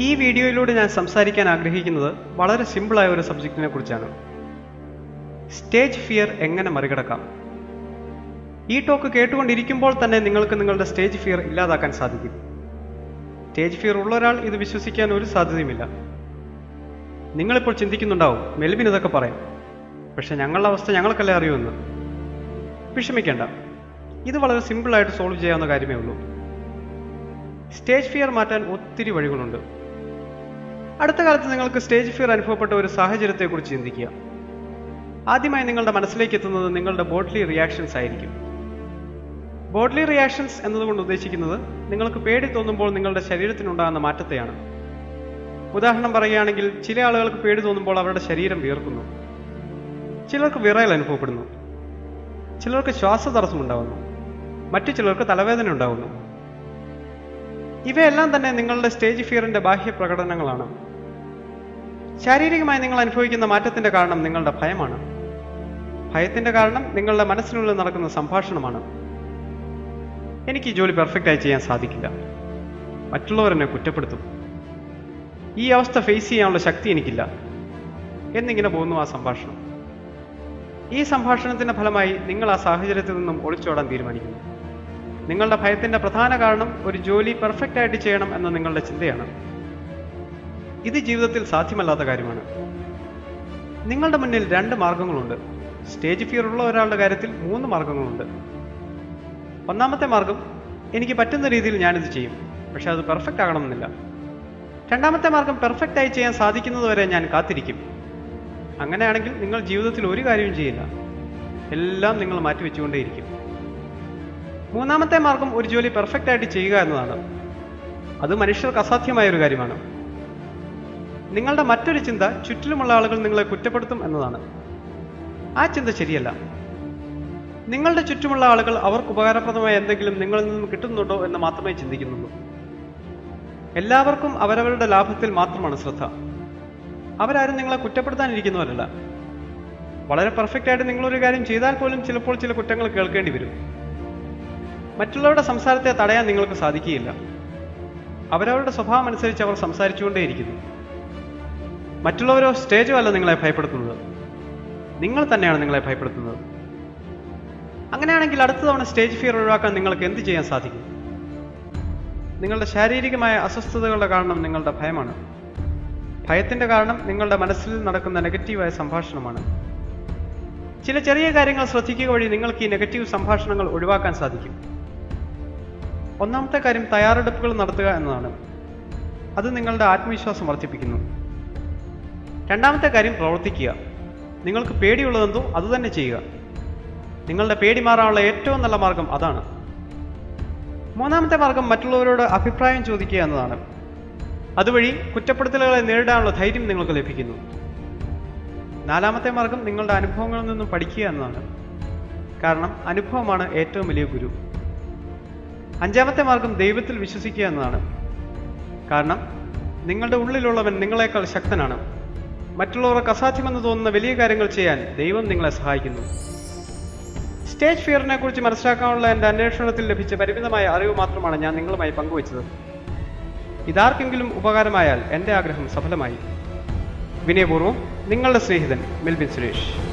ഈ വീഡിയോയിലൂടെ ഞാൻ സംസാരിക്കാൻ ആഗ്രഹിക്കുന്നത് വളരെ സിമ്പിളായ ഒരു സബ്ജക്റ്റിനെ കുറിച്ചാണ്. സ്റ്റേജ് ഫിയർ എങ്ങനെ മറികടക്കാം? ഈ ടോക്ക് കേട്ടുകൊണ്ടിരിക്കുമ്പോൾ തന്നെ നിങ്ങൾക്ക് നിങ്ങളുടെ സ്റ്റേജ് ഫിയർ ഇല്ലാതാക്കാൻ സാധിക്കും. സ്റ്റേജ് ഫിയർ ഉള്ള ഒരാൾ ഇത് വിശ്വസിക്കാൻ ഒരു സാധ്യതയുമില്ല. നിങ്ങളിപ്പോൾ ചിന്തിക്കുന്നുണ്ടാവും മെൽബിൻ ഇതൊക്കെ പറയും. പക്ഷെ ഞങ്ങളുടെ അവസ്ഥ ഞങ്ങൾക്കല്ലേ അറിയുമെന്ന്. വിഷമിക്കേണ്ട. ഇത് വളരെ സിമ്പിളായിട്ട് സോൾവ് ചെയ്യാവുന്ന കാര്യമേ ഉള്ളൂ. സ്റ്റേജ് ഫിയർ മാറ്റാൻ ഒത്തിരി വഴികളുണ്ട്. അടുത്ത കാലത്ത് നിങ്ങൾക്ക് സ്റ്റേജ് ഫിയർ അനുഭവപ്പെട്ട ഒരു സാഹചര്യത്തെക്കുറിച്ച് ചിന്തിക്കുക. ആദ്യമായി നിങ്ങളുടെ മനസ്സിലേക്ക് എത്തുന്നത് നിങ്ങളുടെ ബോഡ്ലി റിയാക്ഷൻസ് ആയിരിക്കും. ബോഡ്ലി റിയാക്ഷൻസ് എന്നതുകൊണ്ട് ഉദ്ദേശിക്കുന്നത് നിങ്ങൾക്ക് പേടി തോന്നുമ്പോൾ നിങ്ങളുടെ ശരീരത്തിനുണ്ടാകുന്ന മാറ്റത്തെയാണ്. ഉദാഹരണം പറയുകയാണെങ്കിൽ ചില ആളുകൾക്ക് പേടി തോന്നുമ്പോൾ അവരുടെ ശരീരം വിയർക്കുന്നു. ചിലർക്ക് വിറയൽ അനുഭവപ്പെടുന്നു. ചിലർക്ക് ശ്വാസതടസ്സമുണ്ടാകുന്നു മറ്റു ചിലർക്ക് തലവേദന ഉണ്ടാകുന്നു ഇവയെല്ലാം തന്നെ നിങ്ങളുടെ സ്റ്റേജ് ഫിയറിന്റെ ബാഹ്യ പ്രകടനങ്ങളാണ് ശാരീരികമായി നിങ്ങൾ അനുഭവിക്കുന്ന മാറ്റത്തിന്റെ കാരണം നിങ്ങളുടെ ഭയമാണ്. ഭയത്തിന്റെ കാരണം നിങ്ങളുടെ മനസ്സിനുള്ളിൽ നടക്കുന്ന സംഭാഷണമാണ്. എനിക്ക് ഈ ജോലി പെർഫെക്റ്റ് ആയി ചെയ്യാൻ സാധിക്കില്ല. മറ്റുള്ളവർ എന്നെ കുറ്റപ്പെടുത്തും. ഈ അവസ്ഥ ഫേസ് ചെയ്യാനുള്ള ശക്തി എനിക്കില്ല. എന്നിങ്ങനെ പോകുന്നു ആ സംഭാഷണം. ഈ സംഭാഷണത്തിന്റെ ഫലമായി നിങ്ങൾ ആ സാഹചര്യത്തിൽ നിന്നും ഒളിച്ചോടാൻ തീരുമാനിക്കുന്നു. നിങ്ങളുടെ ഭയത്തിന്റെ പ്രധാന കാരണം ഒരു ജോലി പെർഫെക്റ്റ് ആയിട്ട് ചെയ്യണം എന്ന നിങ്ങളുടെ ചിന്തയാണ്. ഇത് ജീവിതത്തിൽ സാധ്യമല്ലാത്ത കാര്യമാണ്. നിങ്ങളുടെ മുന്നിൽ രണ്ട് മാർഗങ്ങളുണ്ട്. സ്റ്റേജ് ഫിയർ ഉള്ള ഒരാളുടെ കാര്യത്തിൽ മൂന്ന് മാർഗങ്ങളുണ്ട്. ഒന്നാമത്തെ മാർഗം എനിക്ക് പറ്റുന്ന രീതിയിൽ ഞാനിത് ചെയ്യും പക്ഷെ അത് പെർഫെക്റ്റ് ആകണമെന്നില്ല. രണ്ടാമത്തെ മാർഗം പെർഫെക്റ്റ് ആയി ചെയ്യാൻ സാധിക്കുന്നതുവരെ ഞാൻ കാത്തിരിക്കും. അങ്ങനെയാണെങ്കിൽ നിങ്ങൾ ജീവിതത്തിൽ ഒരു കാര്യവും ചെയ്യില്ല. എല്ലാം നിങ്ങൾ മാറ്റിവെച്ചുകൊണ്ടേയിരിക്കും. മൂന്നാമത്തെ മാർഗം ഒരു ജോലി പെർഫെക്റ്റ് ആയിട്ട് ചെയ്യുക എന്നതാണ്. അത് മനുഷ്യർക്ക് അസാധ്യമായ ഒരു കാര്യമാണ്. നിങ്ങളുടെ മറ്റൊരു ചിന്ത ചുറ്റിലുമുള്ള ആളുകൾ നിങ്ങളെ കുറ്റപ്പെടുത്തും എന്നതാണ്. ആ ചിന്ത ശരിയല്ല. നിങ്ങളുടെ ചുറ്റുമുള്ള ആളുകൾ അവർക്ക് ഉപകാരപ്രദമായ എന്തെങ്കിലും നിങ്ങളിൽ നിന്നും കിട്ടുന്നുണ്ടോ എന്ന് മാത്രമേ ചിന്തിക്കുന്നുള്ളൂ. എല്ലാവർക്കും അവരവരുടെ ലാഭത്തിൽ മാത്രമാണ് ശ്രദ്ധ. അവരാരും നിങ്ങളെ കുറ്റപ്പെടുത്താനിരിക്കുന്നവരല്ല. വളരെ പെർഫെക്റ്റ് ആയിട്ട് നിങ്ങളൊരു കാര്യം ചെയ്താൽ പോലും ചിലപ്പോൾ ചില കുറ്റങ്ങൾ കേൾക്കേണ്ടി വരും. മറ്റുള്ളവരുടെ സംസാരത്തെ തടയാൻ നിങ്ങൾക്ക് സാധിക്കുകയില്ല. അവരവരുടെ സ്വഭാവം അനുസരിച്ച് അവർ സംസാരിച്ചുകൊണ്ടേയിരിക്കുന്നു. മറ്റുള്ളവരോ സ്റ്റേജോ അല്ല നിങ്ങളെ ഭയപ്പെടുത്തുന്നത്. നിങ്ങൾ തന്നെയാണ് നിങ്ങളെ ഭയപ്പെടുത്തുന്നത്. അങ്ങനെയാണെങ്കിൽ അടുത്ത തവണ സ്റ്റേജ് ഫിയർ ഒഴിവാക്കാൻ നിങ്ങൾക്ക് എന്ത് ചെയ്യാൻ സാധിക്കും? നിങ്ങളുടെ ശാരീരികമായ അസ്വസ്ഥതകളുടെ കാരണം നിങ്ങളുടെ ഭയമാണ്. ഭയത്തിന്റെ കാരണം നിങ്ങളുടെ മനസ്സിൽ നടക്കുന്ന നെഗറ്റീവായ സംഭാഷണമാണ്. ചില ചെറിയ കാര്യങ്ങൾ ശ്രദ്ധിക്കുക വഴി നിങ്ങൾക്ക് ഈ നെഗറ്റീവ് സംഭാഷണങ്ങൾ ഒഴിവാക്കാൻ സാധിക്കും. ഒന്നാമത്തെ കാര്യം തയ്യാറെടുപ്പുകൾ നടത്തുക എന്നതാണ്. അത് നിങ്ങളുടെ ആത്മവിശ്വാസം വർദ്ധിപ്പിക്കുന്നു. രണ്ടാമത്തെ കാര്യം പ്രവർത്തിക്കുക. നിങ്ങൾക്ക് പേടിയുള്ളതെന്തോ അതുതന്നെ ചെയ്യുക. നിങ്ങളുടെ പേടി മാറാനുള്ള ഏറ്റവും നല്ല മാർഗം അതാണ്. മൂന്നാമത്തെ മാർഗം മറ്റുള്ളവരോട് അഭിപ്രായം ചോദിക്കുക എന്നതാണ്. അതുവഴി കുറ്റപ്പെടുത്തലുകളെ നേരിടാനുള്ള ധൈര്യം നിങ്ങൾക്ക് ലഭിക്കുന്നു. നാലാമത്തെ മാർഗം നിങ്ങളുടെ അനുഭവങ്ങളിൽ നിന്നും പഠിക്കുക എന്നതാണ്. കാരണം അനുഭവമാണ് ഏറ്റവും വലിയ ഗുരു. അഞ്ചാമത്തെ മാർഗം ദൈവത്തിൽ വിശ്വസിക്കുക എന്നതാണ്. കാരണം നിങ്ങളുടെ ഉള്ളിലുള്ളവൻ നിങ്ങളെക്കാൾ ശക്തനാണ്. മറ്റുള്ളവർക്ക് അസാധ്യമെന്ന് തോന്നുന്ന വലിയ കാര്യങ്ങൾ ചെയ്യാൻ ദൈവം നിങ്ങളെ സഹായിക്കുന്നു. സ്റ്റേജ് ഫിയറിനെ കുറിച്ച് മനസ്സിലാക്കാനുള്ള എന്റെ അന്വേഷണത്തിൽ ലഭിച്ച പരിമിതമായ അറിവ് മാത്രമാണ് ഞാൻ നിങ്ങളുമായി പങ്കുവച്ചത്. ഇതാർക്കെങ്കിലും ഉപകാരമായാൽ എന്റെ ആഗ്രഹം സഫലമായി. വിനയപൂർവം നിങ്ങളുടെ സ്നേഹിതൻ മിൽബിൻ സുരേഷ്.